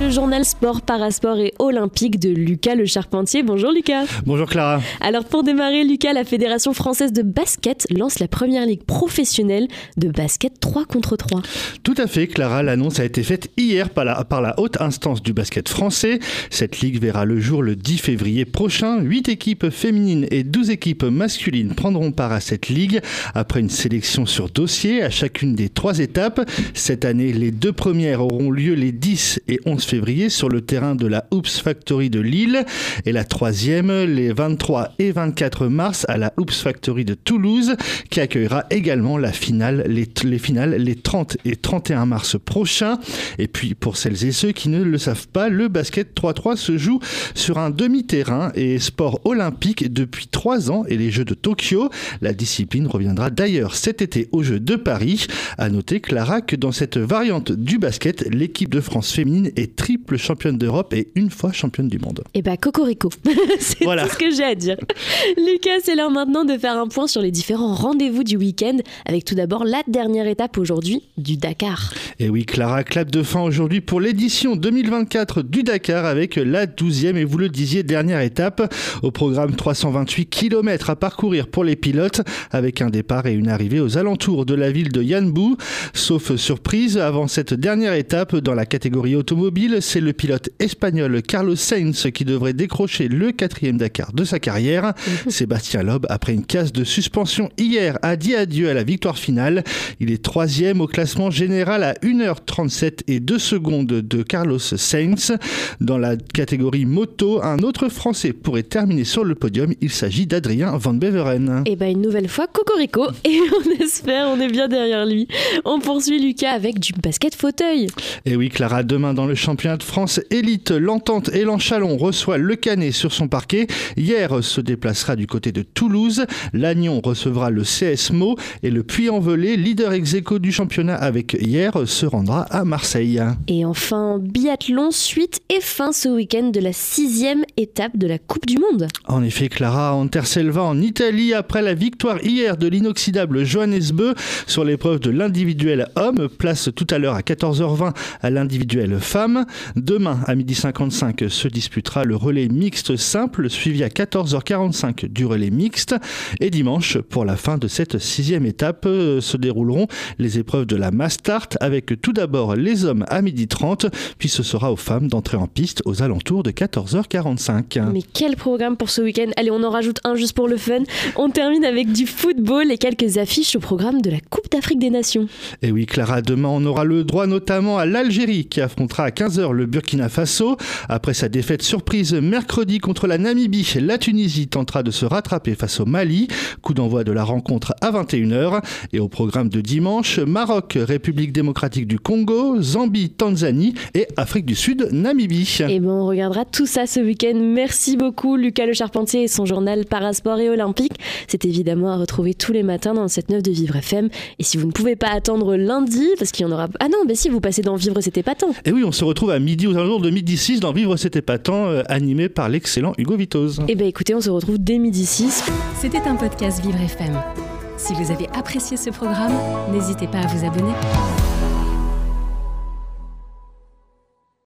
le journal sport, parasport et olympique de Lucas Le Charpentier. Bonjour Lucas. Bonjour Clara. Alors pour démarrer, Lucas, la Fédération française de basket lance la première ligue professionnelle de basket 3 contre 3. Tout à fait, Clara. L'annonce a été faite hier par la, par la haute instance du basket français. Cette ligue verra le jour le 10 février prochain. 8 équipes féminines et 12 équipes masculines prendront part à cette ligue après une sélection sur dossier à chacune des trois étapes. Cette année, les deux premières auront lieu les 10 et 11 février sur le terrain de la Oops Factory de Lille et la troisième les 23 et 24 mars à la Oops Factory de Toulouse qui accueillera également la finale, les, les finales les 30 et 31 mars prochains. Et puis pour celles et ceux qui ne le savent pas, le basket 3-3 se joue sur un demi-terrain et sport olympique depuis trois ans et les Jeux de Tokyo. La discipline reviendra d'ailleurs cet été aux Jeux de Paris. À noter, Clara, que dans cette variante du basket, l'équipe de France féminine est triple championne d'Europe et une fois championne du monde. Et eh bah ben, cocorico, c'est tout ce que j'ai à dire. Lucas, c'est l'heure maintenant de faire un point sur les différents rendez-vous du week-end, avec tout d'abord la dernière étape aujourd'hui du Dakar. Et oui, Clara, clap de fin aujourd'hui pour l'édition 2024 du Dakar avec la 12e et vous le disiez, dernière étape au programme 328 km à parcourir pour les pilotes avec un départ et une arrivée aux alentours de la ville de Yanbu. Sauf surprise, avant cette dernière étape dans la catégorie automobile, c'est le pilote espagnol Carlos Sainz qui devrait décrocher le quatrième Dakar de sa carrière. Sébastien Loeb, après une case de suspension hier, a dit adieu à la victoire finale. Il est troisième au classement général à 1h37 et 2 secondes de Carlos Sainz. Dans la catégorie moto, un autre Français pourrait terminer sur le podium. Il s'agit d'Adrien Van Beveren. Et eh bien une nouvelle fois, Cocorico. Et on espère, on est bien derrière lui. On poursuit Lucas avec du basket fauteuil. Et oui, Clara, demain dans le champ championnat de France élite, l'entente Élan Chalon reçoit le Canet sur son parquet. Hier se déplacera du côté de Toulouse. L'Agnon recevra le CSMO et le Puy-en-Velay, leader ex du championnat avec hier, se rendra à Marseille. Et enfin, biathlon, suite et fin ce week-end de la sixième étape de la Coupe du Monde. En effet, Clara Anterselva en Italie après la victoire hier de l'inoxydable Johannes Beu sur l'épreuve de l'individuel homme, place tout à l'heure à 14h20 à l'individuel femme. Demain, à 12h55, se disputera le relais mixte simple, suivi à 14h45 du relais mixte. Et dimanche, pour la fin de cette sixième étape, euh, se dérouleront les épreuves de la Mastart, avec tout d'abord les hommes à 12h30, puis ce sera aux femmes d'entrer en piste aux alentours de 14h45. Mais quel programme pour ce week-end Allez, on en rajoute un juste pour le fun. On termine avec du football et quelques affiches au programme de la Coupe d'Afrique des Nations. Et oui, Clara, demain on aura le droit notamment à l'Algérie qui affrontera à 15 le Burkina Faso. Après sa défaite surprise mercredi contre la Namibie, la Tunisie tentera de se rattraper face au Mali. Coup d'envoi de la rencontre à 21h. Et au programme de dimanche, Maroc, République démocratique du Congo, Zambie, Tanzanie et Afrique du Sud, Namibie. Et bon, on regardera tout ça ce week-end. Merci beaucoup Lucas Le Charpentier et son journal Parasport et Olympique. C'est évidemment à retrouver tous les matins dans le 7-9 de Vivre FM. Et si vous ne pouvez pas attendre lundi, parce qu'il y en aura... Ah non, mais si vous passez dans Vivre, c'était pas tant. Et oui, on se retrouve à midi, aux alentours de midi 6, dans Vivre C'était épatant, euh, animé par l'excellent Hugo Vitoz. Eh bien écoutez, on se retrouve dès midi 6. C'était un podcast Vivre FM. Si vous avez apprécié ce programme, n'hésitez pas à vous abonner.